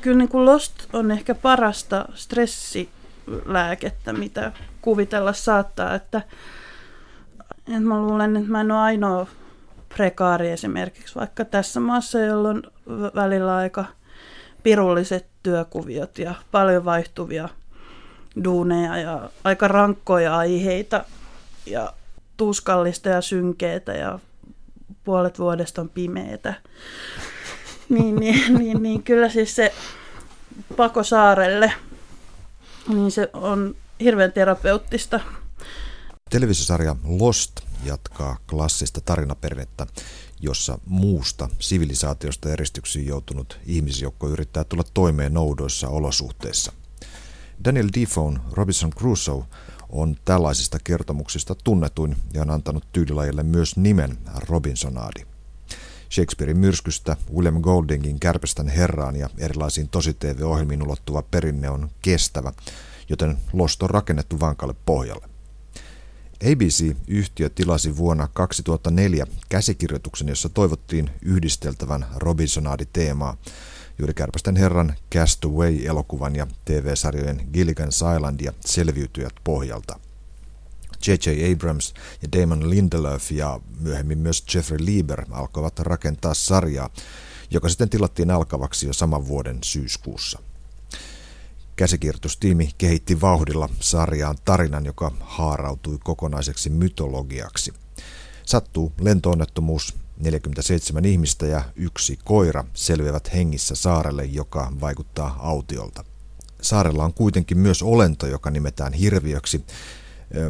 Kyllä niin kuin Lost on ehkä parasta stressilääkettä, mitä kuvitella saattaa, että, että mä luulen, että mä en ole ainoa prekaari esimerkiksi vaikka tässä maassa, jolla on välillä aika pirulliset työkuviot ja paljon vaihtuvia duuneja ja aika rankkoja aiheita ja tuskallista ja synkeitä ja puolet vuodesta on pimeitä. Niin, niin, niin, niin kyllä siis se pako saarelle, niin se on hirveän terapeuttista. Televisiosarja Lost jatkaa klassista tarinaperinnettä, jossa muusta sivilisaatiosta eristyksiin joutunut ihmisjoukko yrittää tulla toimeen noudoissa olosuhteissa. Daniel Defoe Robinson Crusoe on tällaisista kertomuksista tunnetuin ja on antanut tyylilajille myös nimen Robinsonaadi. Shakespearein myrskystä, William Goldingin Kärpestän herraan ja erilaisiin tosi-TV-ohjelmiin ulottuva perinne on kestävä, joten Lost on rakennettu vankalle pohjalle. ABC-yhtiö tilasi vuonna 2004 käsikirjoituksen, jossa toivottiin yhdisteltävän Robinsonaadi-teemaa juuri Kärpästen herran Castaway-elokuvan ja TV-sarjojen Gilligan's Island ja Selviytyjät pohjalta. J.J. Abrams ja Damon Lindelof ja myöhemmin myös Jeffrey Lieber alkoivat rakentaa sarjaa, joka sitten tilattiin alkavaksi jo saman vuoden syyskuussa. Käsikirjoitustiimi kehitti vauhdilla sarjaan tarinan, joka haarautui kokonaiseksi mytologiaksi. Sattuu lentoonnettomuus, 47 ihmistä ja yksi koira selviävät hengissä saarelle, joka vaikuttaa autiolta. Saarella on kuitenkin myös olento, joka nimetään hirviöksi,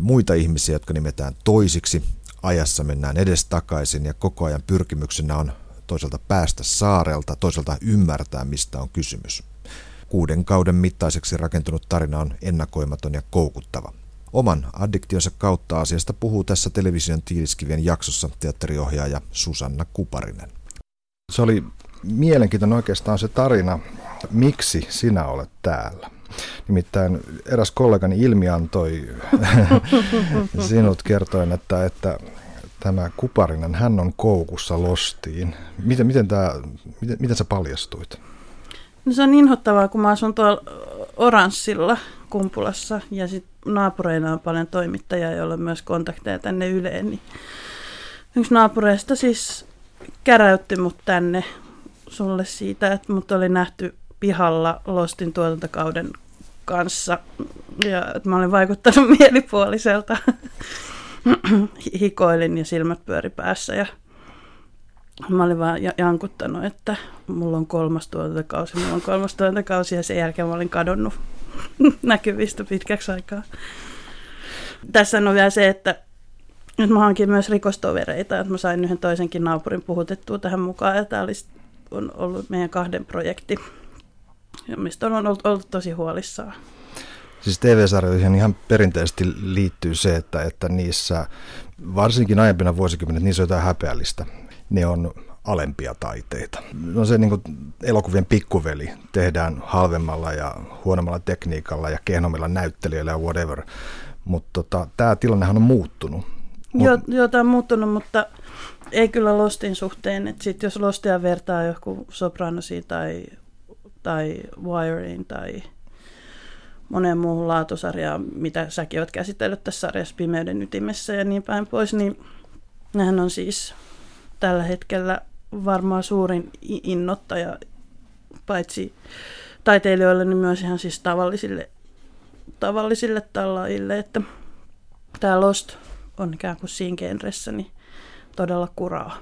muita ihmisiä, jotka nimetään toisiksi. Ajassa mennään edestakaisin ja koko ajan pyrkimyksenä on toisaalta päästä saarelta, toisaalta ymmärtää, mistä on kysymys. Kuuden kauden mittaiseksi rakentunut tarina on ennakoimaton ja koukuttava. Oman addiktionsa kautta asiasta puhuu tässä television tiiliskivien jaksossa teatteriohjaaja Susanna Kuparinen. Se oli mielenkiintoinen oikeastaan se tarina, miksi sinä olet täällä. Nimittäin eräs kollegani ilmi antoi sinut kertoen, että, että tämä Kuparinen, hän on koukussa lostiin. Miten, miten, tämä, miten, miten sä paljastuit? No se on inhottavaa, kun mä asun tuolla Oranssilla Kumpulassa ja sitten naapureina on paljon toimittajia, joilla on myös kontakteja tänne Yleen. Niin yksi naapureista siis käräytti mut tänne sulle siitä, että mut oli nähty pihalla Lostin tuotantokauden kanssa ja että mä olin vaikuttanut mielipuoliselta. Hikoilin ja silmät pyöri päässä ja mä olin vaan jankuttanut, että mulla on kolmas tuotantokausi, mulla on kolmas tuotantokausi ja sen jälkeen mä olin kadonnut näkyvistä pitkäksi aikaa. Tässä on vielä se, että nyt mä hankin myös rikostovereita, että mä sain yhden toisenkin naapurin puhutettua tähän mukaan, ja tämä olisi, on ollut meidän kahden projekti, mistä on ollut, ollut tosi huolissaan. Siis TV-sarjoihin ihan perinteisesti liittyy se, että, että niissä, varsinkin aiempina vuosikymmenet, niissä on jotain häpeällistä ne on alempia taiteita. No se niin kuin elokuvien pikkuveli tehdään halvemmalla ja huonommalla tekniikalla ja kehnommilla näyttelijöillä ja whatever. Mutta tota, tämä tilannehan on muuttunut. Mut... Joo, joo tämä on muuttunut, mutta ei kyllä Lostin suhteen. Et sit jos Lostia vertaa joku Sopranosi tai, tai Wireen tai moneen muuhun laatusarjaan, mitä säkin olet käsitellyt tässä sarjassa Pimeyden ytimessä ja niin päin pois, niin nehän on siis tällä hetkellä varmaan suurin innottaja paitsi taiteilijoille, niin myös ihan siis tavallisille, tavallisille tallaajille, että tämä Lost on ikään kuin siinä genressä niin todella kuraa.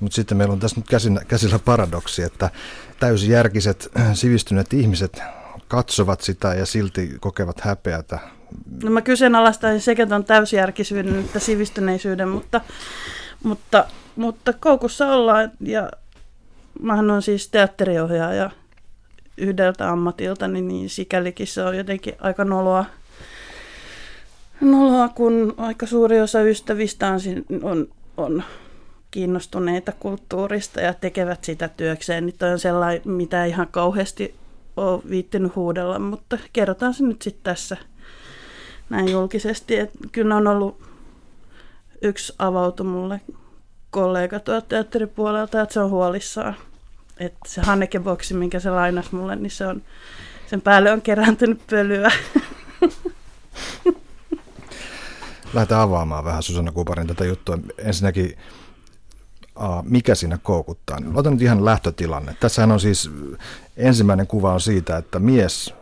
Mutta sitten meillä on tässä nyt käsillä, käsillä paradoksi, että täysjärkiset sivistyneet ihmiset katsovat sitä ja silti kokevat häpeätä. No mä kyseenalaistaisin sekä tuon täysjärkisyyden että sivistyneisyyden, mutta, mutta mutta koukussa ollaan ja mähän on siis teatteriohjaaja yhdeltä ammatilta, niin, niin sikälikin se on jotenkin aika noloa, noloa kun aika suuri osa ystävistä on, on, on kiinnostuneita kulttuurista ja tekevät sitä työkseen, niin toi on sellainen, mitä ihan kauheasti ole viittinyt huudella, mutta kerrotaan se nyt sitten tässä näin julkisesti, että kyllä on ollut yksi avautu mulle kollega tuolta teatteripuolelta, että se on huolissaan, että se Hanneke-boksi, minkä se lainas mulle, niin se on, sen päälle on kerääntynyt pölyä. Lähdetään avaamaan vähän Susanna Kuparin tätä juttua. Ensinnäkin, mikä siinä koukuttaa? Otan nyt ihan lähtötilanne. Tässähän on siis, ensimmäinen kuva on siitä, että mies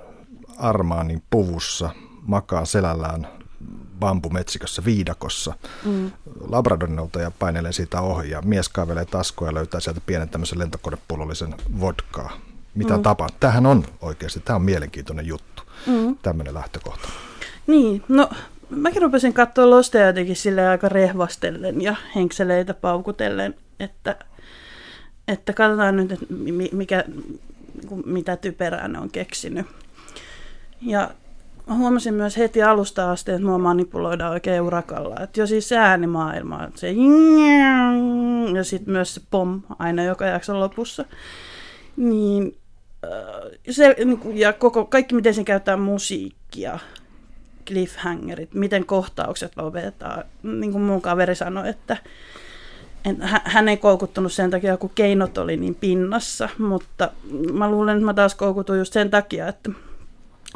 armaanin puvussa makaa selällään bambumetsikössä viidakossa. Mm. Labradorinolta painelee siitä ohi ja mies kaivelee taskua ja löytää sieltä pienen tämmöisen lentokonepullollisen vodkaa. Mitä mm. tapaa? Tämähän on oikeasti, tämä on mielenkiintoinen juttu, mm. tämmöinen lähtökohta. Niin, no mäkin rupesin katsoa Lostea jotenkin sille aika rehvastellen ja henkseleitä paukutellen, että, että katsotaan nyt, että mikä, mitä typerää ne on keksinyt. Ja huomasin myös heti alusta asti, että mua manipuloidaan oikein urakalla. Että jo siis äänimaailma, se ja sitten myös se pom aina joka jakson lopussa. Niin, äh, se, niinku, ja koko, kaikki miten se käyttää musiikkia, cliffhangerit, miten kohtaukset lopetetaan. Niin kuin mun kaveri sanoi, että hän ei koukuttunut sen takia, kun keinot oli niin pinnassa, mutta mä luulen, että mä taas koukutun just sen takia, että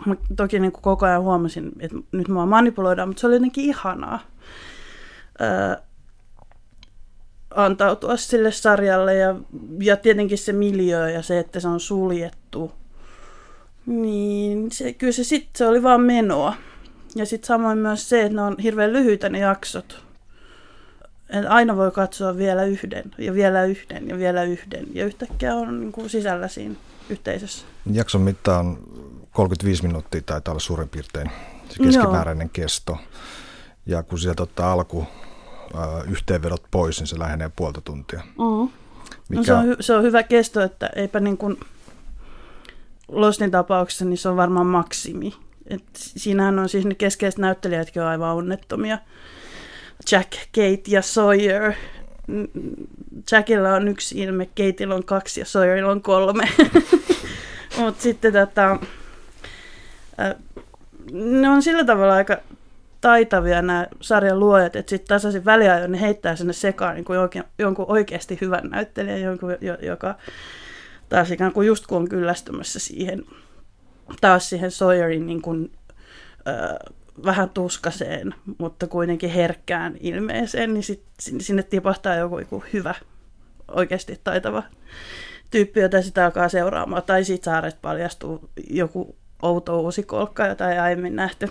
Mä toki niin kuin koko ajan huomasin, että nyt mua manipuloidaan, mutta se oli jotenkin ihanaa ää, antautua sille sarjalle ja, ja tietenkin se miljö ja se, että se on suljettu. Niin se, kyllä se sitten se oli vaan menoa. Ja sitten samoin myös se, että ne on hirveän lyhyitä ne jaksot. Et aina voi katsoa vielä yhden ja vielä yhden ja vielä yhden. Ja yhtäkkiä on niin kuin sisällä siinä yhteisössä. Jakson mittaan 35 minuuttia taitaa olla suurin piirtein se keskimääräinen Joo. kesto. Ja kun sieltä ottaa alku äh, yhteenvedot pois, niin se lähenee puolta tuntia. Mm. Mikä... No se, on hy- se on hyvä kesto, että eipä niin kuin Lostin tapauksessa, niin se on varmaan maksimi. Et siinähän on siis ne keskeiset näyttelijätkin on aivan onnettomia. Jack, Kate ja Sawyer. Jackilla on yksi ilme, Kateilla on kaksi ja Sawyerilla on kolme. Mutta sitten tota, ne on sillä tavalla aika taitavia nämä sarjan luojat, että sitten tasaisin väliajoin ne heittää sinne sekaan niin kuin jonkun, jonkun oikeasti hyvän näyttelijän, jonkun, joka taas ikään kuin just kun on kyllästymässä siihen, taas siihen Sawyerin niin kuin, ö, vähän tuskaseen, mutta kuitenkin herkkään ilmeeseen, niin sit, sinne tipahtaa joku, joku hyvä, oikeasti taitava tyyppi, jota sitä alkaa seuraamaan. Tai sitten saaret paljastuu joku outo uusi kolkka, jota ei aiemmin nähty.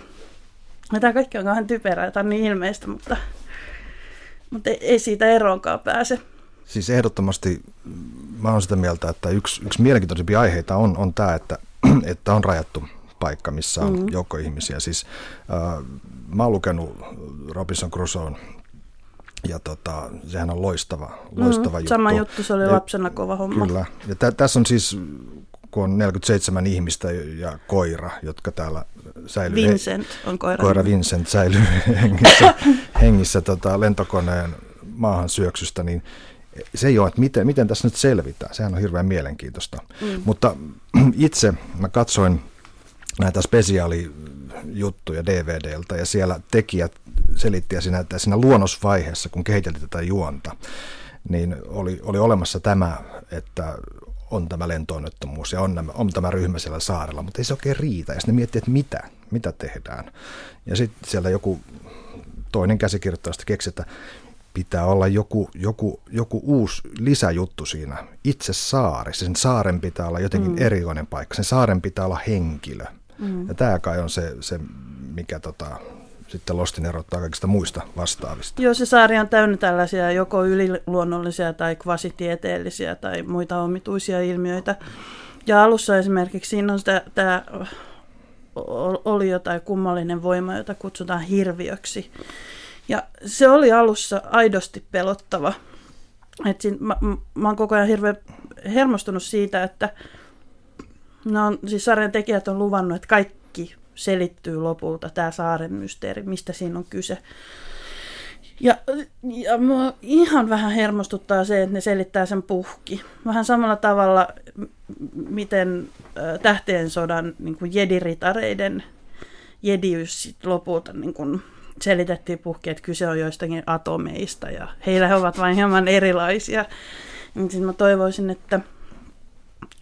Ja tämä kaikki on vähän typerää, tämä on niin ilmeistä, mutta, mutta ei siitä eroonkaan pääse. Siis ehdottomasti mä olen sitä mieltä, että yksi, yksi mielenkiintoisimpia aiheita on, on tämä, että, että on rajattu paikka, missä on mm-hmm. joukko ihmisiä. Siis, äh, mä oon lukenut Robinson Crusoen ja tota, sehän on loistava, loistava mm, juttu. Sama juttu, se oli lapsena kova homma. Kyllä. Ja tä, tässä on siis kun on 47 ihmistä ja koira, jotka täällä säilyy. Vincent on koira. Koira Vincent säilyy hengissä, hengissä tota, lentokoneen maahan syöksystä, niin se ei ole, että miten, miten tässä nyt selvitään. Sehän on hirveän mielenkiintoista. Mm. Mutta itse mä katsoin näitä spesiaalijuttuja DVDltä ja siellä tekijät selitti siinä, että siinä luonnosvaiheessa, kun kehiteltiin tätä juonta, niin oli, oli olemassa tämä, että on tämä lentoonnettomuus ja on, nämä, on tämä ryhmä siellä saarella, mutta ei se oikein riitä. Ja sitten ne miettii, että mitä, mitä tehdään. Ja sitten siellä joku toinen käsikirjoittajasta keksi, että pitää olla joku, joku, joku uusi lisäjuttu siinä. Itse saari, sen saaren pitää olla jotenkin mm. erikoinen paikka. Sen saaren pitää olla henkilö. Mm. Ja tämä kai on se, se mikä tota, sitten Lostin erottaa kaikista muista vastaavista. Joo, se saari on täynnä tällaisia joko yliluonnollisia tai kvasitieteellisiä tai muita omituisia ilmiöitä. Ja alussa esimerkiksi siinä on sitä, tämä oli jotain kummallinen voima, jota kutsutaan hirviöksi. Ja se oli alussa aidosti pelottava. Et siinä, mä, mä oon koko ajan hirveän hermostunut siitä, että no, siis sarjan tekijät on luvannut, että kaikki selittyy lopulta tämä saaren mysteeri, mistä siinä on kyse. Ja, ja mua ihan vähän hermostuttaa se, että ne selittää sen puhki. Vähän samalla tavalla, miten tähtien sodan niin jediritareiden jediys sit lopulta niin kuin selitettiin puhki, että kyse on joistakin atomeista ja heillä he ovat vain hieman erilaisia. Niin mä toivoisin, että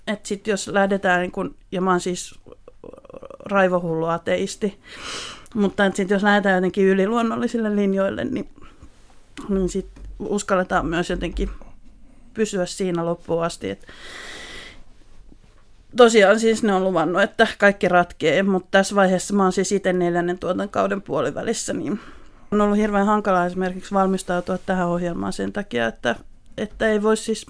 että sit jos lähdetään, niin kun, ja mä oon siis raivohullu ateisti, mutta sitten jos lähdetään jotenkin yliluonnollisille linjoille, niin, niin sit uskalletaan myös jotenkin pysyä siinä loppuun asti. Et tosiaan siis ne on luvannut, että kaikki ratkee, mutta tässä vaiheessa mä oon siis itse neljännen tuotantokauden puolivälissä, niin on ollut hirveän hankalaa esimerkiksi valmistautua tähän ohjelmaan sen takia, että, että ei voi siis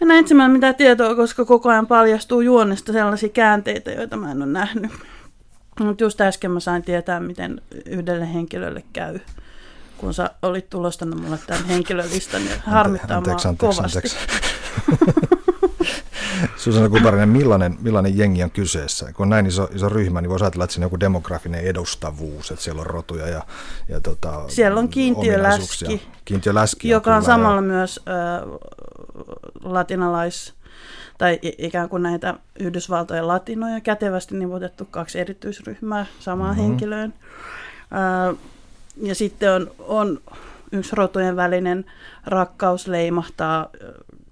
mennä etsimään mitään tietoa, koska koko ajan paljastuu juonesta sellaisia käänteitä, joita mä en ole nähnyt. Mutta just äsken mä sain tietää, miten yhdelle henkilölle käy, kun sä olit tulostanut mulle tämän henkilölistan, niin harmittaa anteeksi, anteeksi, kovasti. Anteeksi. Susanna Kuparinen, millainen, millainen jengi on kyseessä? Kun on näin iso, iso ryhmä, niin voisi ajatella, että siinä on joku demografinen edustavuus, että siellä on rotuja ja, ja tota, Siellä on kiintiöläski, kiintiöläski joka on samalla ja... myös äh, latinalais- tai ikään kuin näitä Yhdysvaltojen latinoja kätevästi nivotettu kaksi erityisryhmää samaan mm-hmm. henkilöön. Äh, ja sitten on, on yksi rotujen välinen rakkaus leimahtaa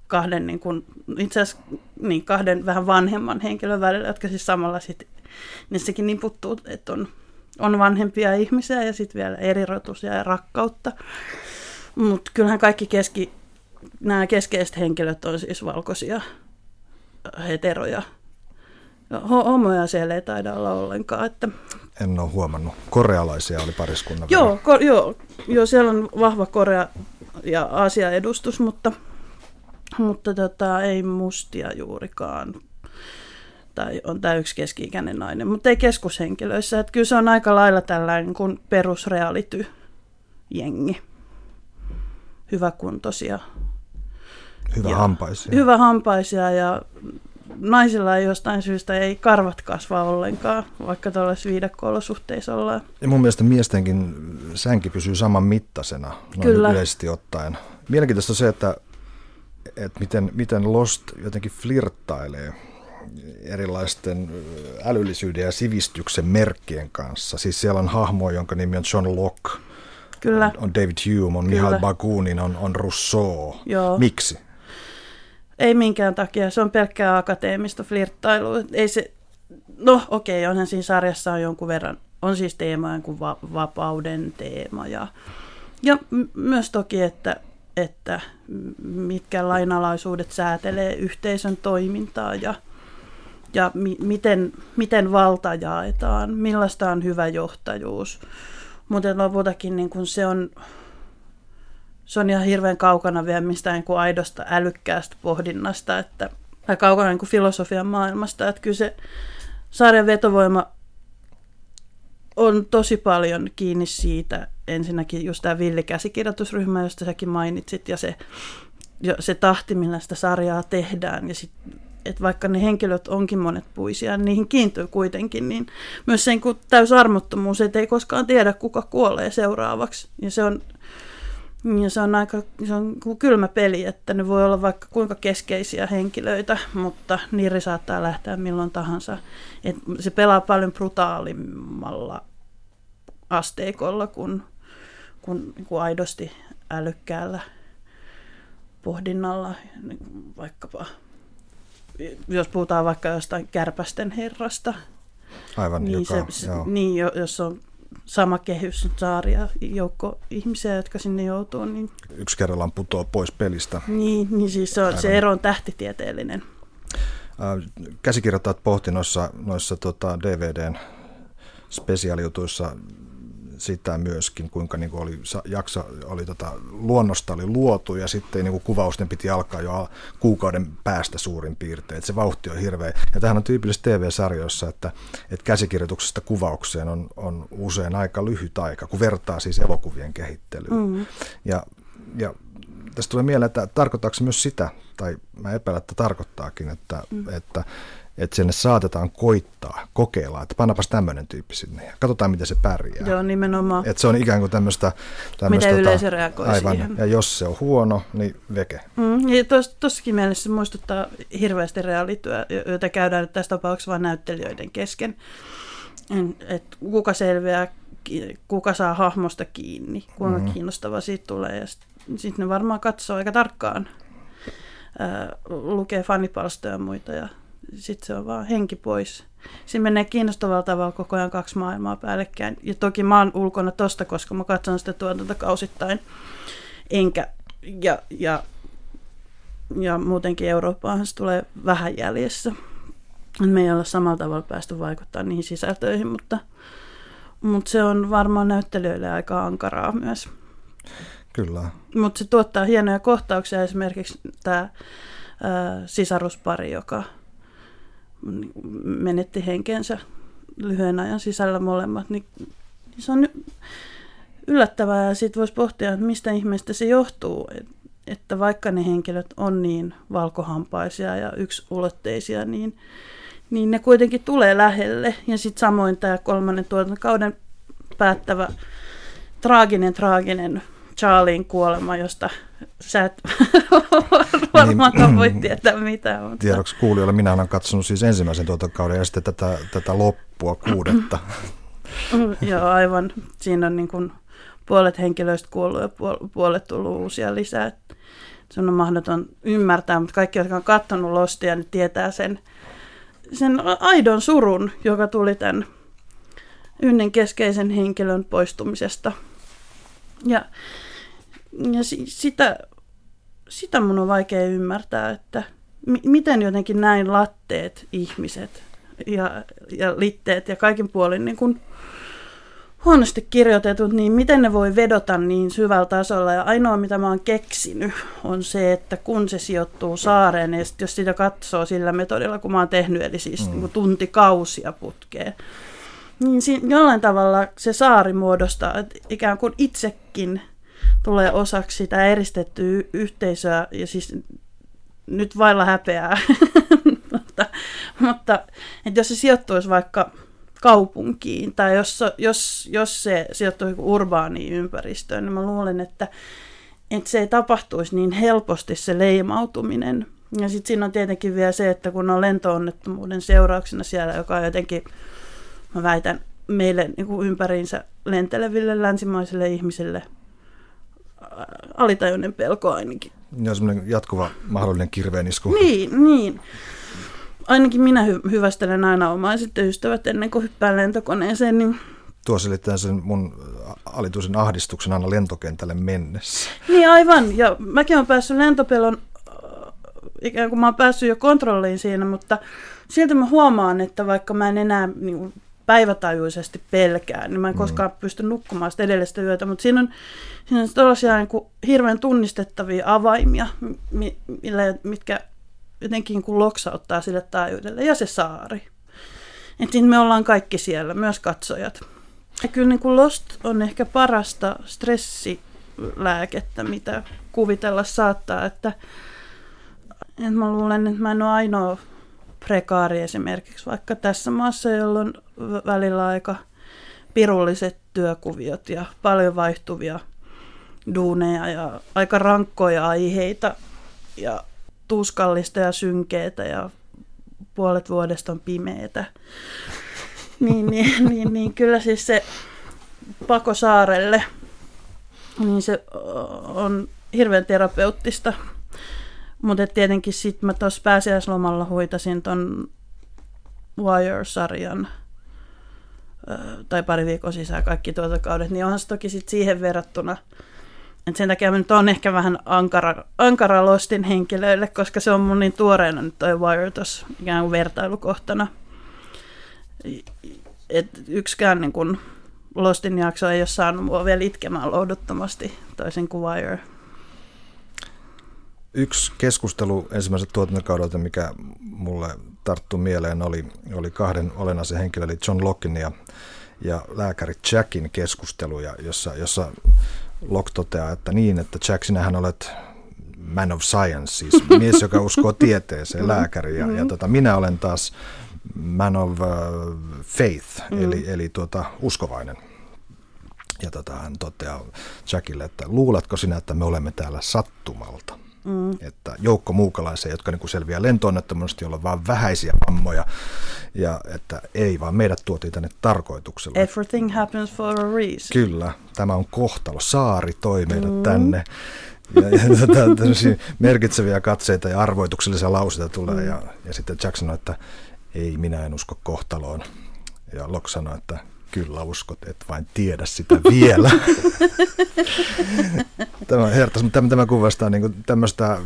kahden, niin kuin, itse asiassa niin kahden vähän vanhemman henkilön välillä, jotka siis samalla sitten, niissäkin niputtuu, että on, on vanhempia ihmisiä ja sitten vielä erirotuisia ja rakkautta. Mutta kyllähän kaikki keski, nämä keskeiset henkilöt on siis valkoisia heteroja. Homoja siellä ei taida olla ollenkaan. Että... En ole huomannut. Korealaisia oli pariskunnan joo, ko- joo, joo, siellä on vahva Korea ja Aasia edustus, mutta mutta tota, ei mustia juurikaan. Tai on tämä yksi keski-ikäinen nainen, mutta ei keskushenkilöissä. Että kyllä se on aika lailla tällainen kuin perusreality-jengi. Hyväkuntoisia. Hyvä ja, hampaisia. Hyvä hampaisia ja naisilla ei jostain syystä ei karvat kasva ollenkaan, vaikka tuollaisissa viidakko-olosuhteissa ollaan. Ja mun mielestä miestenkin sänki pysyy saman mittaisena, noin Kyllä. yleisesti ottaen. Mielenkiintoista on se, että että miten, miten Lost jotenkin flirttailee erilaisten älyllisyyden ja sivistyksen merkkien kanssa. Siis siellä on hahmo, jonka nimi on John Locke, Kyllä. On, on David Hume, on Kyllä. Mihail Bakunin, on, on Rousseau. Joo. Miksi? Ei minkään takia, se on pelkkää akateemista flirttailua. Ei se, no okei, okay, onhan siinä sarjassa on jonkun verran, on siis teema kuin va- vapauden teema ja, ja m- myös toki, että että mitkä lainalaisuudet säätelee yhteisön toimintaa ja, ja mi, miten, miten valta jaetaan, millaista on hyvä johtajuus. Mutta lopultakin niin kun se, on, se on ihan hirveän kaukana vielä mistään niin aidosta älykkäästä pohdinnasta, että, tai kaukana niin filosofian maailmasta. Että kyllä se sarjan vetovoima on tosi paljon kiinni siitä, ensinnäkin just tämä villikäsikirjoitusryhmä, josta säkin mainitsit, ja se, se tahti, millä sitä sarjaa tehdään, ja sit, että vaikka ne henkilöt onkin monet puisia, niin niihin kiintyy kuitenkin, niin myös sen kun täys armottomuus, että ei koskaan tiedä, kuka kuolee seuraavaksi. Ja se on, ja se on aika se on kylmä peli, että ne voi olla vaikka kuinka keskeisiä henkilöitä, mutta Niri saattaa lähteä milloin tahansa. Et se pelaa paljon brutaalimmalla asteikolla kuin, kuin, niin kuin aidosti älykkäällä pohdinnalla, niin vaikkapa jos puhutaan vaikka jostain kärpästen herrasta, Aivan, niin, joka, se, joo. niin jos on sama kehys saari ja joukko ihmisiä, jotka sinne joutuu. Niin, Yksi kerrallaan putoaa pois pelistä. Niin, niin siis se, on, se ero on tähtitieteellinen. Käsikirjoittajat pohti noissa, noissa tota DVDn spesiaalijutuissa sitä myöskin, kuinka niin kuin oli, jakso oli tota, luonnosta oli luotu ja sitten niin kuin kuvausten piti alkaa jo kuukauden päästä suurin piirtein. Että se vauhti on hirveä. Ja tähän on tyypillistä TV-sarjoissa, että, että käsikirjoituksesta kuvaukseen on, on usein aika lyhyt aika, kun vertaa siis elokuvien kehittelyyn. Mm. Ja, ja tästä tulee mieleen, että tarkoittaako se myös sitä, tai mä epäilen, että tarkoittaakin, että, mm. että että sinne saatetaan koittaa, kokeilla, että pannapas tämmöinen tyyppi sinne ja katsotaan, miten se pärjää. Joo, nimenomaan. Että se on ikään kuin tämmöistä... Miten tota, yleisö reagoi aivan, siihen. Ja jos se on huono, niin veke. Mm, ja tuossakin mielessä muistuttaa hirveästi reaalityö, jota käydään tässä tapauksessa vain näyttelijöiden kesken. Et kuka selviää, kuka saa hahmosta kiinni, kuinka mm. kiinnostava siitä tulee. Ja sitten sit ne varmaan katsoo aika tarkkaan ää, lukee fanipalstoja ja muita ja sitten se on vaan henki pois. Siinä menee kiinnostavalla tavalla koko ajan kaksi maailmaa päällekkäin. Ja toki mä oon ulkona tosta, koska mä katson sitä tuotantokausittain. Enkä, ja, ja, ja muutenkin Eurooppaan se tulee vähän jäljessä. Me ei olla samalla tavalla päästy vaikuttaa niihin sisältöihin, mutta, mutta se on varmaan näyttelijöille aika ankaraa myös. Kyllä. Mutta se tuottaa hienoja kohtauksia, esimerkiksi tämä sisaruspari, joka menetti henkensä lyhyen ajan sisällä molemmat, niin se on yllättävää ja sitten voisi pohtia, että mistä ihmeestä se johtuu, että vaikka ne henkilöt on niin valkohampaisia ja yksulotteisia, niin, niin ne kuitenkin tulee lähelle. Ja sitten samoin tämä kolmannen tuotantokauden päättävä traaginen, traaginen Charlien kuolema, josta sä et varmaankaan niin, voi tietää mitään. Mutta... Tiedoksi kuulijoille, minä olen katsonut siis ensimmäisen tuotantokauden ja sitten tätä, tätä loppua kuudetta. Joo, aivan. Siinä on niin kuin puolet henkilöistä kuollut ja puolet tullut uusia lisää. Se on mahdoton ymmärtää, mutta kaikki, jotka on katsonut Lostia, niin tietää sen, sen aidon surun, joka tuli tämän yhden keskeisen henkilön poistumisesta. Ja, ja sitä, sitä mun on vaikea ymmärtää, että m- miten jotenkin näin latteet ihmiset ja, ja litteet ja kaikin puolin niin kun huonosti kirjoitetut, niin miten ne voi vedota niin syvällä tasolla. Ja ainoa, mitä mä oon keksinyt, on se, että kun se sijoittuu saareen, ja jos sitä katsoo sillä metodilla, kun mä oon tehnyt, eli siis mm. niin tuntikausia putkeen, niin siinä jollain tavalla se saari muodostaa, että ikään kuin itsekin tulee osaksi sitä eristettyä yhteisöä, ja siis nyt vailla häpeää, mutta, mutta että jos se sijoittuisi vaikka kaupunkiin, tai jos, jos, jos se sijoittuu urbaaniin ympäristöön, niin mä luulen, että, että se ei tapahtuisi niin helposti se leimautuminen. Ja sitten siinä on tietenkin vielä se, että kun on lentoonnettomuuden seurauksena siellä, joka on jotenkin, mä väitän, meille niin kuin ympäriinsä lenteleville länsimaisille ihmisille alitajuinen pelko ainakin. Ja semmoinen jatkuva mahdollinen kirveenisku. Niin, niin ainakin minä hy- hyvästelen aina omaiset ystävät ennen kuin hyppään lentokoneeseen. Niin... Tuo selittää sen mun alituisen ahdistuksen aina lentokentälle mennessä. Niin aivan, ja mäkin olen päässyt lentopelon, ikään kuin mä oon päässyt jo kontrolliin siinä, mutta silti mä huomaan, että vaikka mä en enää niin päivätajuisesti pelkää, niin mä en mm. koskaan pysty nukkumaan sitä edellistä yötä, mutta siinä on, siinä on tällaisia niin kuin hirveän tunnistettavia avaimia, millä, mitkä jotenkin kuin loksauttaa sille taajuudelle ja se saari. Et niin me ollaan kaikki siellä, myös katsojat. Ja kyllä niin kuin Lost on ehkä parasta stressilääkettä, mitä kuvitella saattaa, että, että mä luulen, että mä en ole ainoa prekaari esimerkiksi vaikka tässä maassa, jolla on välillä aika pirulliset työkuviot ja paljon vaihtuvia duuneja ja aika rankkoja aiheita ja tuskallista ja synkeitä ja puolet vuodesta on pimeitä. niin, niin, niin, niin kyllä siis se pako saarelle, niin se on hirveän terapeuttista. Mutta tietenkin sitten mä tuossa pääsiäislomalla huitasin ton Wire-sarjan tai pari viikon sisään kaikki tuotokaudet, niin onhan se toki sit siihen verrattuna – et sen takia mä nyt on ehkä vähän ankara, ankara Lostin henkilöille, koska se on mun niin tuoreena nyt toi Wire tuossa ikään kuin vertailukohtana. Et yksikään niin kun Lostin jakso ei ole saanut mua vielä itkemään lohduttomasti toisin kuin Wire. Yksi keskustelu ensimmäiseltä tuotantokaudelta, mikä mulle tarttui mieleen, oli, oli kahden olennaisen henkilön, eli John Lockin ja, ja lääkäri Jackin keskusteluja, jossa, jossa Locke toteaa, että niin, että Jack, sinähän olet man of science, siis mies, joka uskoo tieteeseen, mm. lääkäri, ja, ja tota, minä olen taas man of uh, faith, mm. eli, eli tuota, uskovainen. Ja tota, hän toteaa Jackille, että luuletko sinä, että me olemme täällä sattumalta? Mm. Että joukko muukalaisia, jotka niin selviää lentoonnettomuudesta, joilla on vain vähäisiä vammoja. Ja että ei, vaan meidät tuotiin tänne tarkoituksella. Everything happens for a reason. Kyllä, tämä on kohtalo. Saari toi meidät mm. tänne. Ja, ja tota, merkitseviä katseita ja arvoituksellisia lauseita tulee. Mm. Ja, ja sitten Jack sanoi, että ei, minä en usko kohtaloon. Ja Locke sanoi, että kyllä uskot, et vain tiedä sitä vielä. tämä hertas, mutta tämä, tämä kuvastaa niin tämmöistä,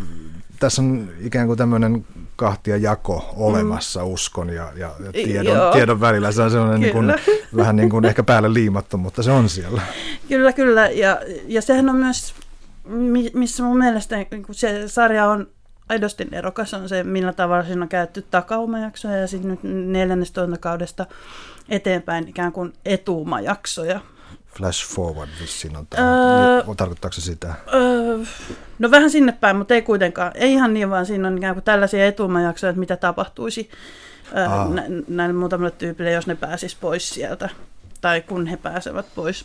tässä on ikään kuin tämmöinen kahtia jako olemassa mm. uskon ja, ja, ja tiedon, tiedon välillä. Se on sellainen niin kuin, vähän niin kuin ehkä päälle liimattu, mutta se on siellä. Kyllä, kyllä. Ja, ja sehän on myös, missä mun mielestä niin se sarja on aidosti erokas, on se, millä tavalla siinä on käytetty takaumajaksoja ja sitten nyt neljännestä kaudesta eteenpäin ikään kuin etuumajaksoja. Flash forward vissiin on tämä. Öö, Tarkoittaako se sitä? Öö, no vähän sinne päin, mutta ei kuitenkaan. Ei ihan niin, vaan siinä on ikään kuin tällaisia etuumajaksoja, että mitä tapahtuisi öö, nä- näille muutamalle tyypille, jos ne pääsis pois sieltä. Tai kun he pääsevät pois.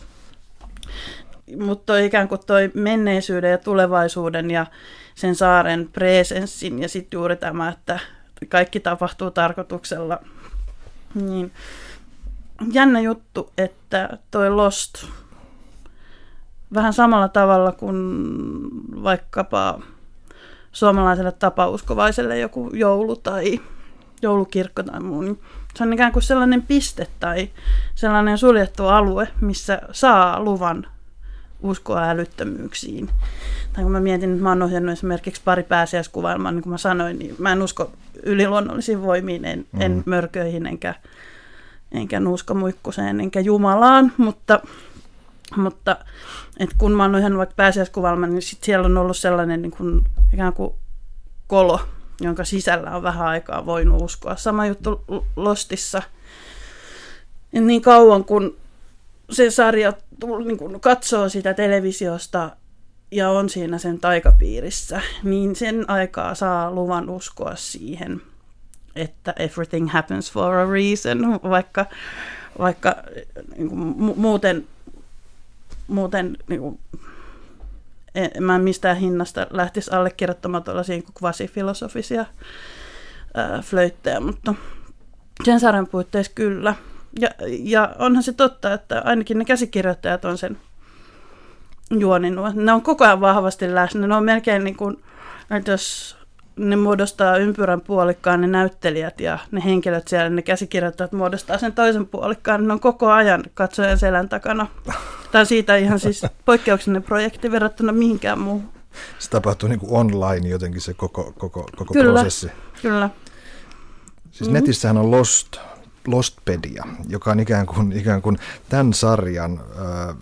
Mutta ikään kuin toi menneisyyden ja tulevaisuuden ja sen saaren presenssin ja sitten juuri tämä, että kaikki tapahtuu tarkoituksella. Niin jännä juttu, että toi Lost vähän samalla tavalla kuin vaikkapa suomalaiselle tapauskovaiselle joku joulu tai joulukirkko tai muu, niin se on ikään kuin sellainen piste tai sellainen suljettu alue, missä saa luvan uskoa älyttömyyksiin. Tai kun mä mietin, että mä oon ohjannut esimerkiksi pari pääsiäiskuvailmaa, niin kuin mä sanoin, niin mä en usko yliluonnollisiin voimiin, en, mm. en mörköihin enkä enkä nuuskamuikkuseen, enkä Jumalaan, mutta, mutta et kun mä oon ihan vaikka pääsiäiskuvalma, niin sit siellä on ollut sellainen niin kuin, ikään kuin kolo, jonka sisällä on vähän aikaa voinut uskoa. Sama juttu Lostissa. Ja niin kauan kun se sarja niin kun katsoo sitä televisiosta ja on siinä sen taikapiirissä, niin sen aikaa saa luvan uskoa siihen – että everything happens for a reason, vaikka, vaikka niin kuin, mu- muuten, muuten niin kuin, en, mä mistään hinnasta lähtisi allekirjoittamaan tuollaisia niin kvasifilosofisia flöittejä, mutta sen sarjan puitteissa kyllä. Ja, ja onhan se totta, että ainakin ne käsikirjoittajat on sen juoninut. Ne on koko ajan vahvasti läsnä. Ne on melkein niin kuin, jos ne muodostaa ympyrän puolikkaan ne näyttelijät ja ne henkilöt siellä, ne käsikirjoittajat muodostaa sen toisen puolikkaan. Ne on koko ajan katsojan selän takana. Tämä on siitä ihan siis poikkeuksellinen projekti verrattuna mihinkään muuhun. Se tapahtuu niin kuin online jotenkin se koko, koko, koko kyllä, prosessi. Kyllä. Siis mm-hmm. netissähän on Lost, Lostpedia, joka on ikään kuin, ikään kuin tämän sarjan äh,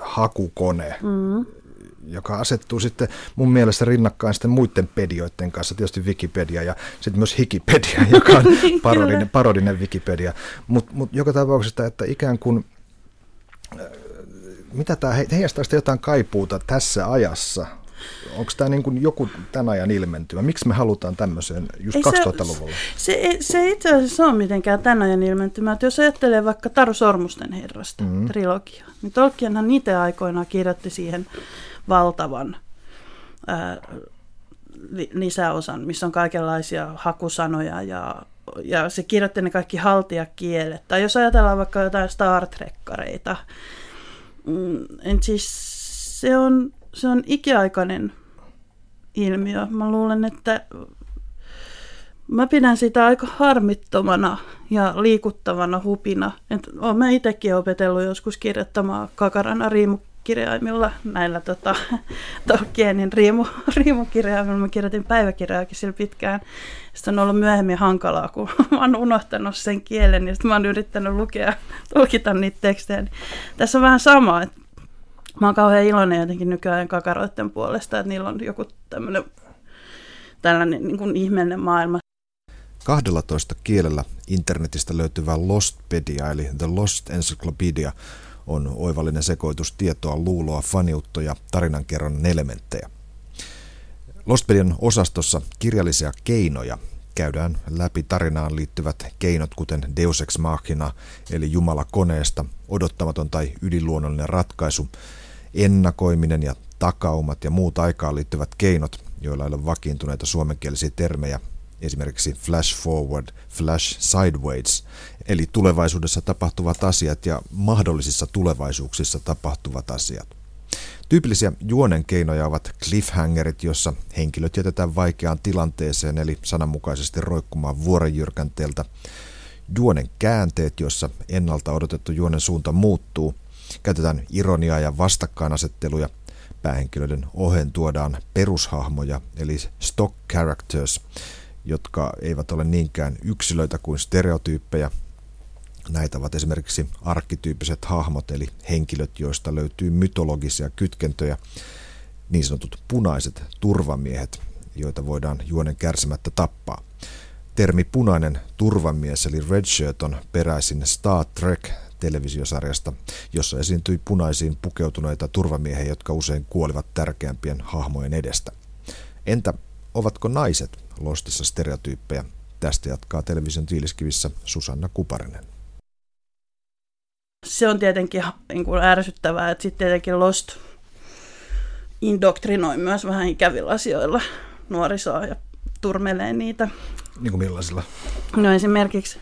hakukone. Mm-hmm joka asettuu sitten mun mielestä rinnakkain sitten muiden pedioiden kanssa, tietysti Wikipedia ja sitten myös Hikipedia, joka on parodinen, parodinen Wikipedia. Mutta mut joka tapauksessa, että ikään kuin, äh, mitä tämä heijastaa sitä jotain kaipuuta tässä ajassa, Onko tämä niin kuin joku tämän ajan ilmentymä? Miksi me halutaan tämmöiseen just ei 2000-luvulla? Se, se, se itse asiassa ole mitenkään tämän ajan ilmentymä. Että jos ajattelee vaikka Taru Sormusten herrasta, mm-hmm. trilogia, niin Tolkienhan niitä aikoinaan kirjoitti siihen valtavan ää, lisäosan, missä on kaikenlaisia hakusanoja ja, ja se kirjoitti ne kaikki haltijakielet. Tai jos ajatellaan vaikka jotain Star Trekkareita, mm, siis se on, se on ikiaikainen ilmiö. Mä luulen, että mä pidän sitä aika harmittomana ja liikuttavana hupina. Et olen mä itsekin opetellut joskus kirjoittamaan kakarana riimu kirjaimilla, näillä tota, Tolkienin riimu, riimukirjaimilla. Mä kirjoitin päiväkirjaakin sillä pitkään. Sitten on ollut myöhemmin hankalaa, kun mä oon unohtanut sen kielen ja sitten mä oon yrittänyt lukea, tulkita niitä tekstejä. Niin tässä on vähän sama, että mä oon kauhean iloinen jotenkin nykyään kakaroiden puolesta, että niillä on joku tämmöinen tällainen niin kuin ihmeellinen maailma. 12 kielellä internetistä löytyvä Lostpedia eli The Lost Encyclopedia on oivallinen sekoitus tietoa, luuloa, faniutto ja tarinankerronnan elementtejä. Lostpedian osastossa kirjallisia keinoja käydään läpi tarinaan liittyvät keinot, kuten Deus Ex Machina, eli Jumala koneesta, odottamaton tai yliluonnollinen ratkaisu, ennakoiminen ja takaumat ja muut aikaan liittyvät keinot, joilla ei ole vakiintuneita suomenkielisiä termejä, esimerkiksi flash forward, flash sideways, eli tulevaisuudessa tapahtuvat asiat ja mahdollisissa tulevaisuuksissa tapahtuvat asiat. Tyypillisiä juonen keinoja ovat cliffhangerit, jossa henkilöt jätetään vaikeaan tilanteeseen, eli sananmukaisesti roikkumaan vuorenjyrkänteeltä. Juonen käänteet, jossa ennalta odotettu juonen suunta muuttuu. Käytetään ironiaa ja vastakkainasetteluja. Päähenkilöiden ohen tuodaan perushahmoja, eli stock characters, jotka eivät ole niinkään yksilöitä kuin stereotyyppejä, Näitä ovat esimerkiksi arkkityyppiset hahmot, eli henkilöt, joista löytyy mytologisia kytkentöjä, niin sanotut punaiset turvamiehet, joita voidaan juonen kärsimättä tappaa. Termi punainen turvamies eli redshirt on peräisin Star Trek televisiosarjasta, jossa esiintyi punaisiin pukeutuneita turvamiehiä, jotka usein kuolivat tärkeämpien hahmojen edestä. Entä ovatko naiset Lostissa stereotyyppejä? Tästä jatkaa television tiiliskivissä Susanna Kuparinen se on tietenkin niin kuin ärsyttävää, että sitten tietenkin Lost indoktrinoi myös vähän ikävillä asioilla nuorisoa ja turmelee niitä. Niin kuin millaisilla? No esimerkiksi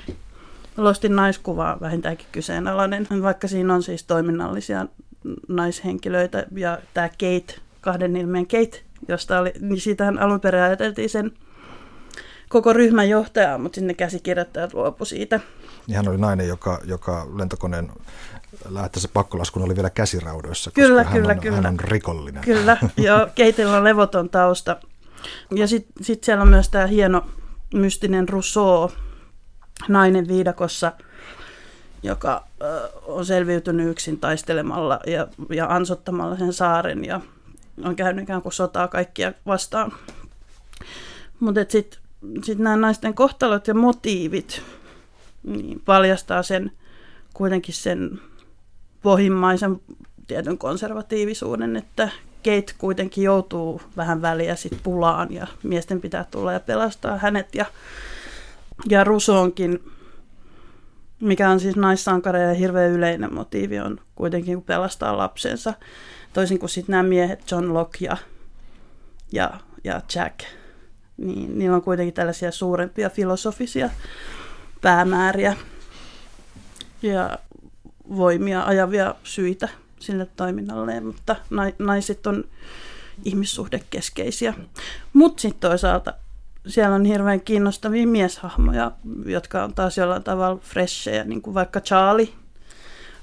Lostin naiskuva on vähintäänkin kyseenalainen, vaikka siinä on siis toiminnallisia naishenkilöitä ja tämä Kate, kahden ilmeen Kate, josta oli, niin siitähän alun perin ajateltiin sen koko ryhmän johtajaa, mutta sinne käsikirjoittajat luopu siitä. Niin hän oli nainen, joka, joka lentokoneen lähtäessä pakkolaskun oli vielä käsiraudoissa, koska kyllä, hän, kyllä, on, kyllä. hän on rikollinen. Kyllä, joo, Keitillä on levoton tausta. Ja sitten sit siellä on myös tämä hieno mystinen Rousseau, nainen viidakossa, joka ö, on selviytynyt yksin taistelemalla ja, ja ansottamalla sen saaren ja on käynyt ikään kuin sotaa kaikkia vastaan. Mutta sitten sitten nämä naisten kohtalot ja motiivit niin paljastaa sen kuitenkin sen pohjimmaisen tietyn konservatiivisuuden, että Kate kuitenkin joutuu vähän väliä sit pulaan ja miesten pitää tulla ja pelastaa hänet. Ja, ja Rusonkin, mikä on siis naissankareja hirveän yleinen motiivi, on kuitenkin pelastaa lapsensa. Toisin kuin sitten nämä miehet John Locke ja, ja, ja Jack – niin niillä on kuitenkin tällaisia suurempia filosofisia päämääriä ja voimia ajavia syitä sille toiminnalle, mutta naiset on ihmissuhdekeskeisiä. Mutta sitten toisaalta siellä on hirveän kiinnostavia mieshahmoja, jotka on taas jollain tavalla freshejä, niin kuin vaikka Charlie,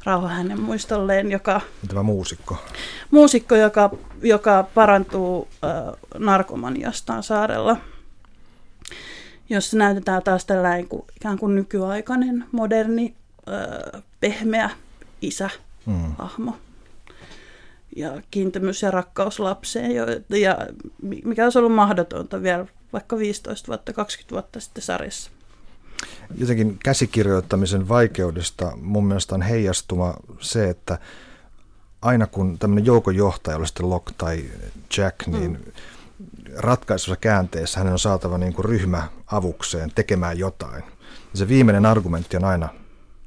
rauha hänen muistolleen, joka... Tämä muusikko. Muusikko, joka, joka parantuu äh, narkomaniastaan saarella. Jossa näytetään taas tällainen kuin, ikään kuin nykyaikainen, moderni, äh, pehmeä isä-hahmo. Mm. Ja kiintymys ja rakkaus lapseen, jo, ja mikä olisi ollut mahdotonta vielä vaikka 15 vuotta, 20 vuotta sitten sarjassa jotenkin käsikirjoittamisen vaikeudesta mun mielestä on heijastuma se, että aina kun tämmöinen joukojohtaja, oli sitten Locke tai Jack, niin mm. ratkaisussa käänteessä hänen on saatava niin kuin ryhmä avukseen tekemään jotain. Ja se viimeinen argumentti on aina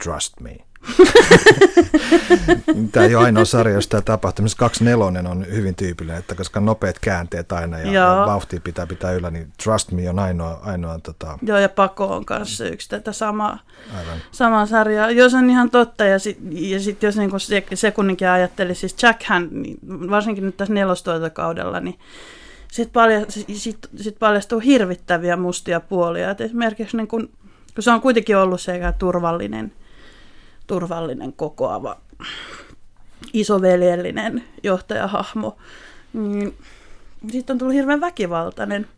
trust me. tämä ei ole ainoa sarja, jossa tämä tapahtuu. Esimerkiksi nelonen on hyvin tyypillinen, että koska nopeat käänteet aina ja, ja vauhtia pitää pitää yllä, niin Trust Me on ainoa... ainoa tota... Joo, ja Pako on kanssa yksi tätä samaa, Aivan. samaa sarjaa. Jos on ihan totta, ja sitten ja sit jos niinku se, sekunninkin ajatteli, siis Jackhän, niin varsinkin nyt tässä nelostoita kaudella, niin sitten paljastuu, sit, sit paljastuu hirvittäviä mustia puolia. Et esimerkiksi niin kun, kun se on kuitenkin ollut sekä turvallinen – turvallinen, kokoava, isoveljellinen johtajahahmo, niin sitten on tullut hirveän väkivaltainen.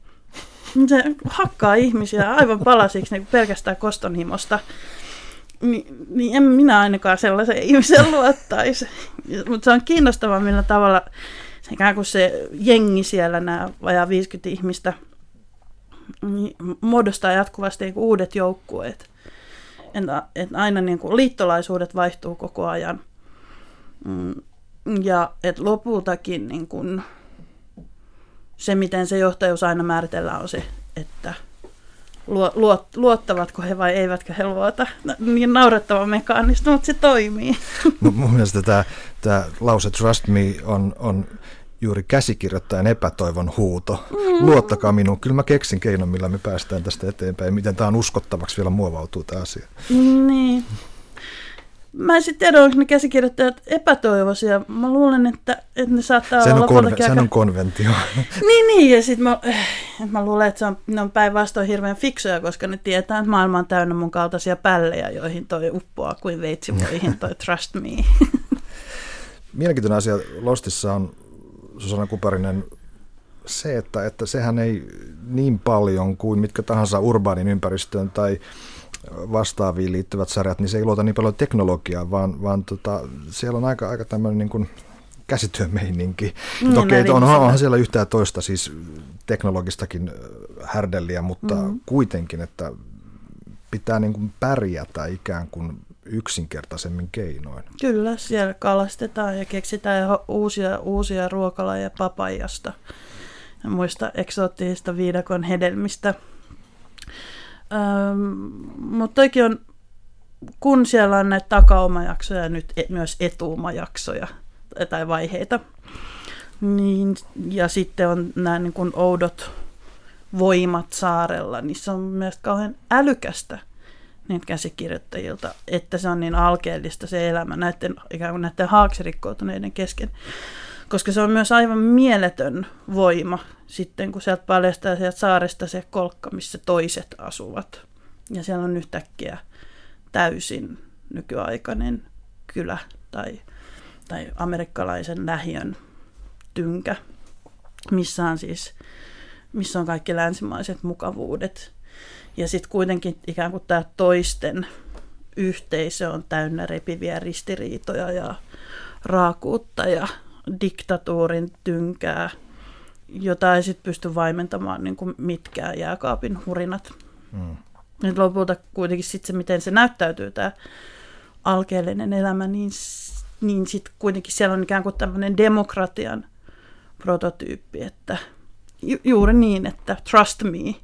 Se hakkaa ihmisiä aivan palasiksi niin pelkästään kostonhimosta. Ni, niin en minä ainakaan sellaisen ihmisen luottaisi. Mutta se on kiinnostavaa, millä tavalla ikään kuin se jengi siellä, nämä vajaa 50 ihmistä, niin muodostaa jatkuvasti niin uudet joukkueet että, aina niin kuin liittolaisuudet vaihtuu koko ajan. Mm, ja että lopultakin niin kuin se, miten se johtajuus aina määritellään, on se, että luot, luottavatko he vai eivätkö he luota. Niin naurettava mekanismi, mutta se toimii. Mun mielestä tämä, tämä lause trust me on, on juuri käsikirjoittajan epätoivon huuto. Mm. Luottakaa minuun. Kyllä mä keksin keinon, millä me päästään tästä eteenpäin. Miten tämä on uskottavaksi vielä muovautuu tämä asia. Niin. mä en sitten tiedä, onko ne käsikirjoittajat epätoivoisia. Mä luulen, että, että ne saattaa Sehän olla on, konve- sehän aika... on konventio. Niin, niin, ja sitten mä, äh, mä luulen, että se on, ne on päinvastoin hirveän fiksuja, koska ne tietää, että maailma on täynnä mun kaltaisia pällejä, joihin toi uppoaa kuin veitsivoihin toi Trust Me. Mielenkiintoinen asia Lostissa on Susanna Kuparinen se, että, että sehän ei niin paljon kuin mitkä tahansa urbaanin ympäristöön tai vastaaviin liittyvät sarjat, niin se ei luota niin paljon teknologiaa, vaan, vaan tota, siellä on aika, aika tämmöinen niin kuin käsityömeininki. Niin, Okei, okay, on, onhan siellä yhtään toista siis teknologistakin härdelliä, mutta mm. kuitenkin, että pitää niin kuin pärjätä ikään kuin yksinkertaisemmin keinoin. Kyllä, siellä kalastetaan ja keksitään uusia, uusia ruokalajeja papajasta ja muista eksoottisista viidakon hedelmistä. Öm, mutta toikin on, kun siellä on näitä takaumajaksoja ja nyt e- myös etuumajaksoja tai vaiheita, niin, ja sitten on nämä niin kuin oudot voimat saarella, niin se on myös kauhean älykästä niitä käsikirjoittajilta, että se on niin alkeellista se elämä näiden, ikään kuin näiden haaksirikkoutuneiden kesken. Koska se on myös aivan mieletön voima sitten, kun sieltä paljastaa sieltä saaresta se kolkka, missä toiset asuvat. Ja siellä on yhtäkkiä täysin nykyaikainen kylä tai, tai amerikkalaisen lähiön tynkä, missä on siis missä on kaikki länsimaiset mukavuudet. Ja sitten kuitenkin ikään kuin tämä toisten yhteisö on täynnä repiviä ristiriitoja ja raakuutta ja diktatuurin tynkää, jota ei sitten pysty vaimentamaan niin kuin mitkään jääkaapin hurinat. Mm. Nyt lopulta kuitenkin sitten se, miten se näyttäytyy, tämä alkeellinen elämä, niin, niin sitten kuitenkin siellä on ikään kuin tämmöinen demokratian prototyyppi, että ju- juuri niin, että trust me.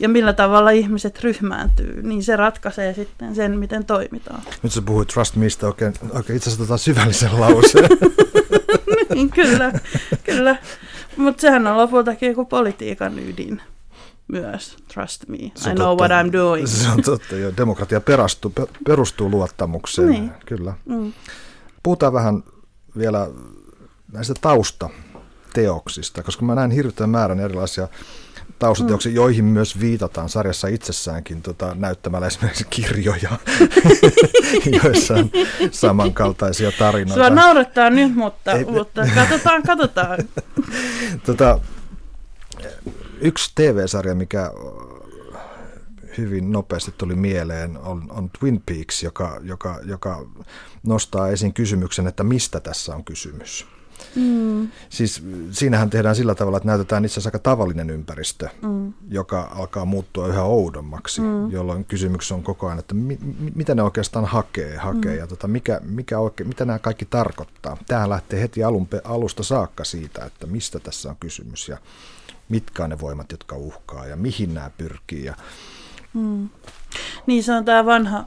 Ja millä tavalla ihmiset ryhmääntyy, niin se ratkaisee sitten sen, miten toimitaan. Nyt sä puhuit Trust Meista oikein, oikein itse asiassa tota syvällisen lauseen. Niin, kyllä, kyllä. Mutta sehän on lopultakin joku politiikan ydin myös, trust me. I know totta. what I'm doing. Se on totta, joo. Demokratia perustuu, perustuu luottamukseen. Niin. Kyllä. Mm. Puhutaan vähän vielä näistä taustateoksista, koska mä näen hirveän määrän erilaisia taustateoksia, mm. joihin myös viitataan sarjassa itsessäänkin tota, näyttämällä esimerkiksi kirjoja, joissa on samankaltaisia tarinoita. Sua naurattaa nyt, mutta, Ei- mutta katsotaan, katsotaan. Tota, yksi TV-sarja, mikä hyvin nopeasti tuli mieleen, on, on Twin Peaks, joka, joka, joka nostaa esiin kysymyksen, että mistä tässä on kysymys. Mm, Siis siinähän tehdään sillä tavalla, että näytetään itse asiassa aika tavallinen ympäristö, mm, joka alkaa muuttua yhä oudommaksi, Mm. jolloin kysymys on koko ajan, että mi, mi, mitä ne oikeastaan hakee, hakee Mm. ja tota, mikä, mikä oike, mitä nämä kaikki tarkoittaa. Tähän lähtee heti alun, alusta saakka siitä, että mistä tässä on kysymys ja mitkä on ne voimat, jotka uhkaa ja mihin nämä pyrkii. Ja, mm. Niin se on tämä vanha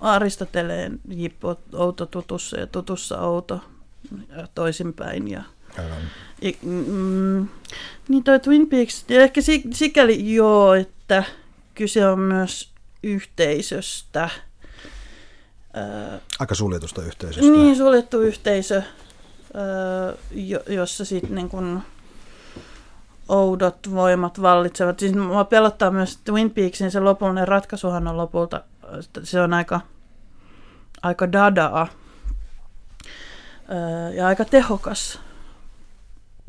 Aristoteleen jippo, outo tutussa ja tutussa outo toisinpäin. Ja, ja, mm, niin toi Twin Peaks, ehkä si- sikäli joo, että kyse on myös yhteisöstä. Aika suljetusta yhteisöstä. Niin, suljettu yhteisö, jo, jossa sitten niin kun oudot voimat vallitsevat. Siis mua pelottaa myös Twin Peaksin se lopullinen ratkaisuhan on lopulta, se on aika, aika dadaa ja aika tehokas.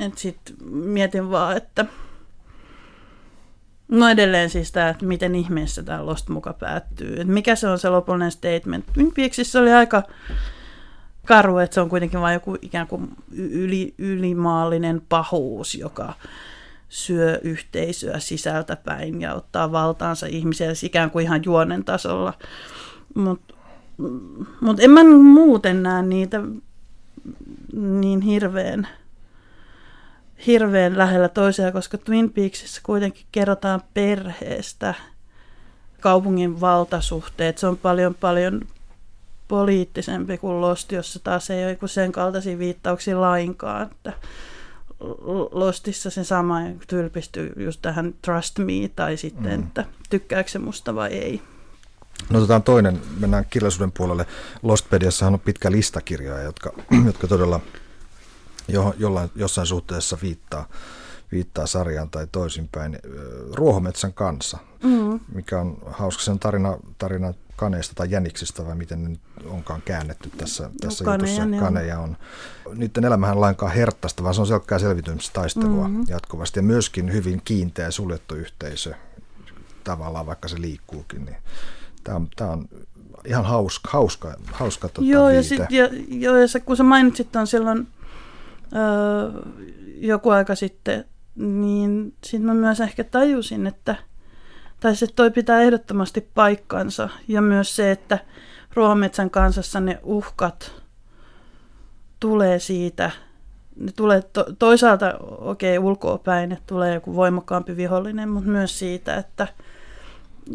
Et sit mietin vaan, että No edelleen siis tämä, että miten ihmeessä tämä Lost muka päättyy. Et mikä se on se lopullinen statement. Twin Peaksissa oli aika karu, että se on kuitenkin vain joku ikään kuin yli, ylimaallinen pahuus, joka syö yhteisöä sisältäpäin ja ottaa valtaansa ihmisiä siis ikään kuin ihan juonen tasolla. Mutta mut en mä muuten näe niitä niin hirveän, hirveän lähellä toisiaan, koska Twin Peaksissa kuitenkin kerrotaan perheestä, kaupungin valtasuhteet. Se on paljon paljon poliittisempi kuin Lost, jossa taas ei ole sen kaltaisia viittauksia lainkaan. Että Lostissa se sama tylpistyy just tähän trust me tai sitten, Mm. mm. että tykkääkö se musta vai ei. No otetaan toinen, mennään kirjallisuuden puolelle. Lostpediassahan on pitkä lista kirjoja, jotka, jotka todella jo, jollain, jossain suhteessa viittaa, viittaa sarjaan tai toisinpäin. Ruohometsän kanssa, mm-hmm. mikä on hauska, se on tarina, tarina kaneista tai jäniksistä vai miten ne onkaan käännetty tässä, tässä no, jutussa. Kaneja, kaneja on. Niiden elämähän lainkaan herttaista, vaan se on selkkää selvitymistaistelua mm-hmm. jatkuvasti ja myöskin hyvin kiinteä suljettu yhteisö tavallaan, vaikka se liikkuukin. Niin tämä on, tämä on ihan hauska, hauska, hauska tota joo, ja, sit, ja, joo, ja se, kun sä mainitsit on silloin öö, joku aika sitten, niin sitten mä myös ehkä tajusin, että tai se toi pitää ehdottomasti paikkansa. Ja myös se, että ruohometsän kansassa ne uhkat tulee siitä, ne tulee to, toisaalta okei okay, ulkoa päin, että tulee joku voimakkaampi vihollinen, mutta myös siitä, että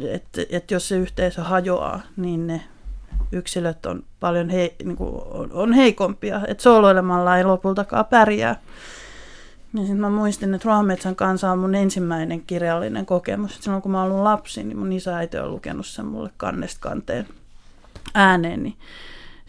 että, että jos se yhteisö hajoaa, niin ne yksilöt on paljon he, niin kuin on, on heikompia, että sooloilemalla ei lopultakaan pärjää. Niin sitten mä muistin, että Ruohometsän kanssa on mun ensimmäinen kirjallinen kokemus. Silloin kun mä olin lapsi, niin mun isä äiti on lukenut sen mulle kannesta kanteen ääneen. Niin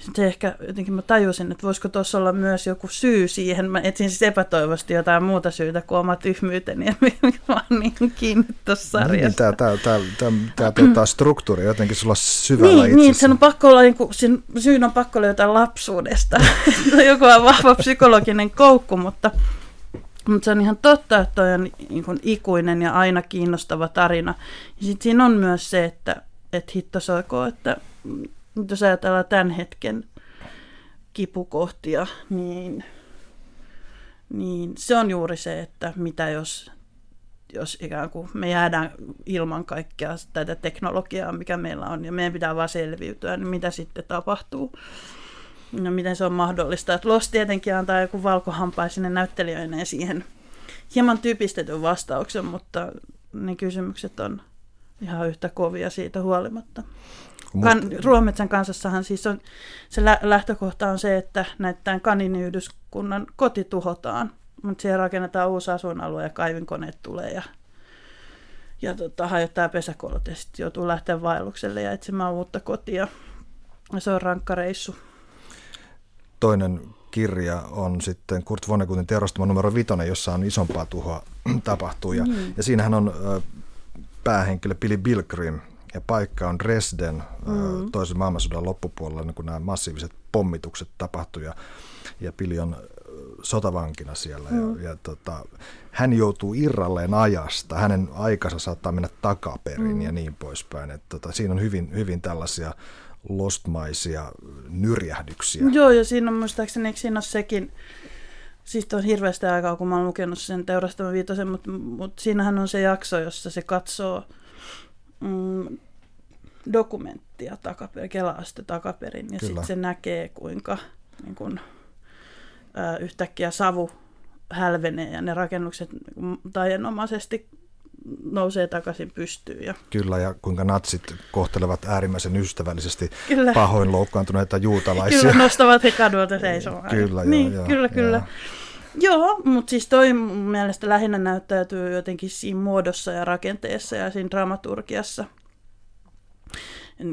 sitten ehkä jotenkin mä tajusin, että voisiko tuossa olla myös joku syy siihen. Mä etsin siis epätoivosti jotain muuta syytä kuin oma tyhmyyteni, että mä oon niin kiinni tuossa niin, sarjassa. Tämä, tämä, tämä, tämä, tämä tuota, struktuuri jotenkin sulla syvällä niin, niin, sen on pakko olla, niin kuin, sen syyn on pakko olla jotain lapsuudesta. joku on vahva psykologinen koukku, mutta, mutta se on ihan totta, että toi on niin kuin ikuinen ja aina kiinnostava tarina. Ja sitten siinä on myös se, että, että hitto soiko, että mutta jos ajatellaan tämän hetken kipukohtia, niin, niin se on juuri se, että mitä jos, jos ikään kuin me jäädään ilman kaikkea tätä teknologiaa, mikä meillä on, ja meidän pitää vaan selviytyä, niin mitä sitten tapahtuu. No miten se on mahdollista. Että Lost tietenkin antaa joku valkohampaisine näyttelijöineen siihen hieman typistetyn vastauksen, mutta ne kysymykset on ihan yhtä kovia siitä huolimatta. Kan, Ruometsän kansassahan siis on, se lä- lähtökohta on se, että näiden kaniniyhdyskunnan koti tuhotaan, mutta siellä rakennetaan uusi asuinalue ja kaivinkoneet tulee ja, ja tota, hajottaa pesäkolot ja sitten joutuu lähteä vaellukselle ja etsimään uutta kotia. Ja se on rankka reissu. Toinen kirja on sitten Kurt Vonneguttin teurastama numero vitonen, jossa on isompaa tuhoa tapahtuu. Ja, mm. ja siinähän on päähenkilö Billy Bilgrim, ja paikka on Dresden mm. toisen maailmansodan loppupuolella, niin kun nämä massiiviset pommitukset tapahtuivat ja, ja Pili on sotavankina siellä. Mm. Ja, ja tota, hän joutuu irralleen ajasta, hänen aikansa saattaa mennä takaperin mm. ja niin poispäin. Et, tota, siinä on hyvin, hyvin tällaisia lostmaisia nyrjähdyksiä. Joo, ja siinä on muistaakseni, eikö siinä ole sekin, siis on hirveästi aikaa, kun mä oon lukenut sen teurastaman viitosen, mutta, mutta siinähän on se jakso, jossa se katsoo mm, dokumenttia takaperin, Kela-aste takaperin, ja sitten se näkee, kuinka niin kun, ä, yhtäkkiä savu hälvenee ja ne rakennukset taianomaisesti nousee takaisin pystyyn. Ja... Kyllä, ja kuinka natsit kohtelevat äärimmäisen ystävällisesti kyllä. pahoin loukkaantuneita juutalaisia. Kyllä, nostavat he kadulta seisomaan. Kyllä, niin, joo, kyllä, kyllä. Joo. Joo, mutta siis toi mun mielestä lähinnä näyttäytyy jotenkin siinä muodossa ja rakenteessa ja siinä dramaturgiassa.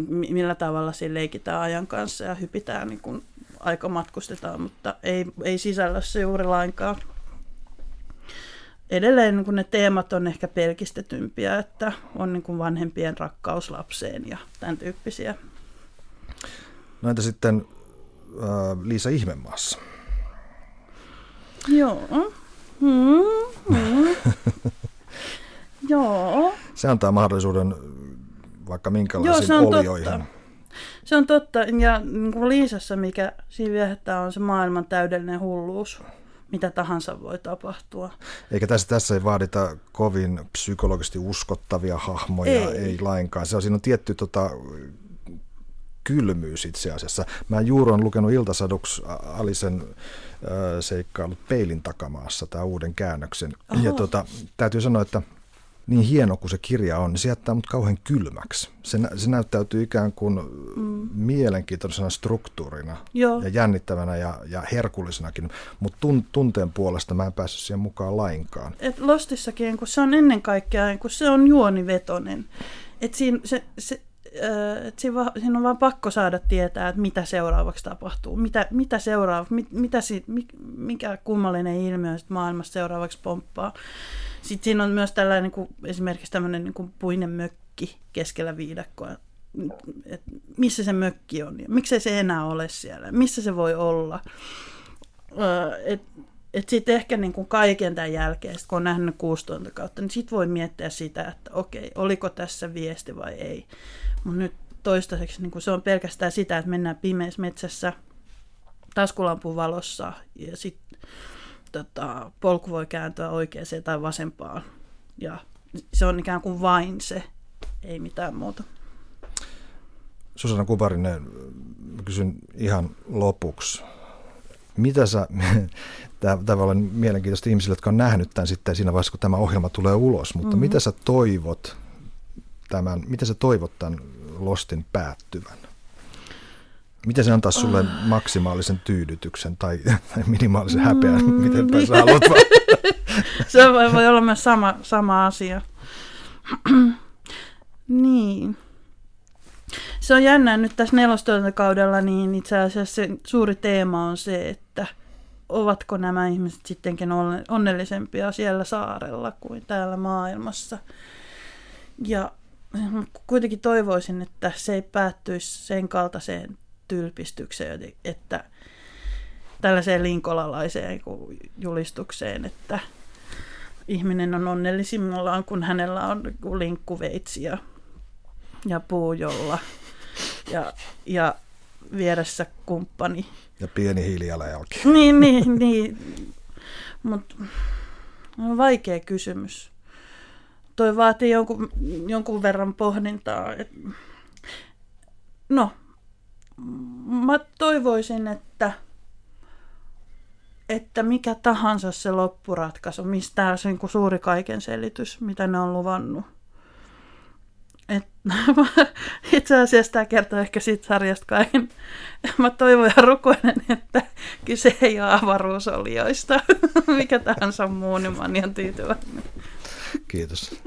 Millä tavalla siinä leikitään ajan kanssa ja hypitään, niin kun aika matkustetaan, mutta ei, ei sisällössä juuri lainkaan. Edelleen niin kun ne teemat on ehkä pelkistetympiä, että on niin kun vanhempien rakkaus lapseen ja tämän tyyppisiä. No entä sitten äh, Liisa Ihmemaassa? Joo. Mm, mm. Joo. Se antaa mahdollisuuden vaikka minkälaisiin Joo, se on olioihin. Totta. Se on totta. Ja niin kuin Liisassa, mikä siinä viehättää, on se maailman täydellinen hulluus. Mitä tahansa voi tapahtua. Eikä tässä, tässä ei vaadita kovin psykologisesti uskottavia hahmoja, ei, ei lainkaan. Se on, siinä on tietty tota, kylmyys itse asiassa. Mä juuri olen lukenut Iltasaduks Alisen seikkailut peilin takamaassa, tämä uuden käännöksen. Oho. Ja tota, täytyy sanoa, että niin hieno kuin se kirja on, niin se jättää mut kauhean kylmäksi. Se, se näyttäytyy ikään kuin mm. mielenkiintoisena struktuurina Joo. ja jännittävänä ja, ja herkullisenakin, mutta tun, tunteen puolesta mä en päässyt siihen mukaan lainkaan. Et Lostissakin, kun se on ennen kaikkea, kun se on juonivetonen, että siinä, se, se, että siinä, va, siinä on vaan pakko saada tietää, että mitä seuraavaksi tapahtuu, mitä, mitä seuraavaksi, mit, mitä si, mikä kummallinen ilmiö maailmassa seuraavaksi pomppaa. Sitten siinä on myös tällainen niin kuin, esimerkiksi tämmöinen niin kuin puinen mökki keskellä viidakkoa, että missä se mökki on ja miksei se enää ole siellä, missä se voi olla. Että et sitten ehkä niin kuin kaiken tämän jälkeen, sit kun on nähnyt kuusi kautta, niin sitten voi miettiä sitä, että okei, oliko tässä viesti vai ei. Mutta nyt toistaiseksi niin kuin se on pelkästään sitä, että mennään pimeässä metsässä taskulampun valossa ja sitten tota, polku voi kääntyä oikeaan tai vasempaan. Ja se on ikään kuin vain se, ei mitään muuta. Susanna Kuparinen, kysyn ihan lopuksi. Mitä sä, tämä, olla mielenkiintoista ihmisille, jotka on nähnyt tämän sitten siinä vaiheessa, kun tämä ohjelma tulee ulos, mutta mm-hmm. mitä sä toivot tämän, mitä sä toivot tämän Lostin päättyvän? Miten se antaa sulle oh. maksimaalisen tyydytyksen tai, minimaalisen häpeän, mm, miten päin sä haluat Se voi, voi olla myös sama, sama asia. niin. Se on jännä nyt tässä nelostointakaudella, niin itse asiassa se suuri teema on se, että ovatko nämä ihmiset sittenkin onnellisempia siellä saarella kuin täällä maailmassa. Ja kuitenkin toivoisin, että se ei päättyisi sen kaltaiseen tylpistykseen, että tällaiseen linkolalaiseen julistukseen, että ihminen on onnellisimmillaan, kun hänellä on linkkuveitsi ja, ja puujolla ja, ja vieressä kumppani. Ja pieni hiilijalanjälki. Niin, niin, niin. Mutta on vaikea kysymys. Toi vaatii jonkun, jonkun verran pohdintaa. Et, no, mä toivoisin, että, että mikä tahansa se loppuratkaisu, mistä on se niin suuri kaiken selitys, mitä ne on luvannut. Et, itse asiassa tämä kertoo ehkä siitä sarjasta kaiken. Mä toivon ja rukoinen, että kyse ei ole avaruusolioista. Mikä tahansa muu, niin mä oon ihan tyytyväinen. Kiitos.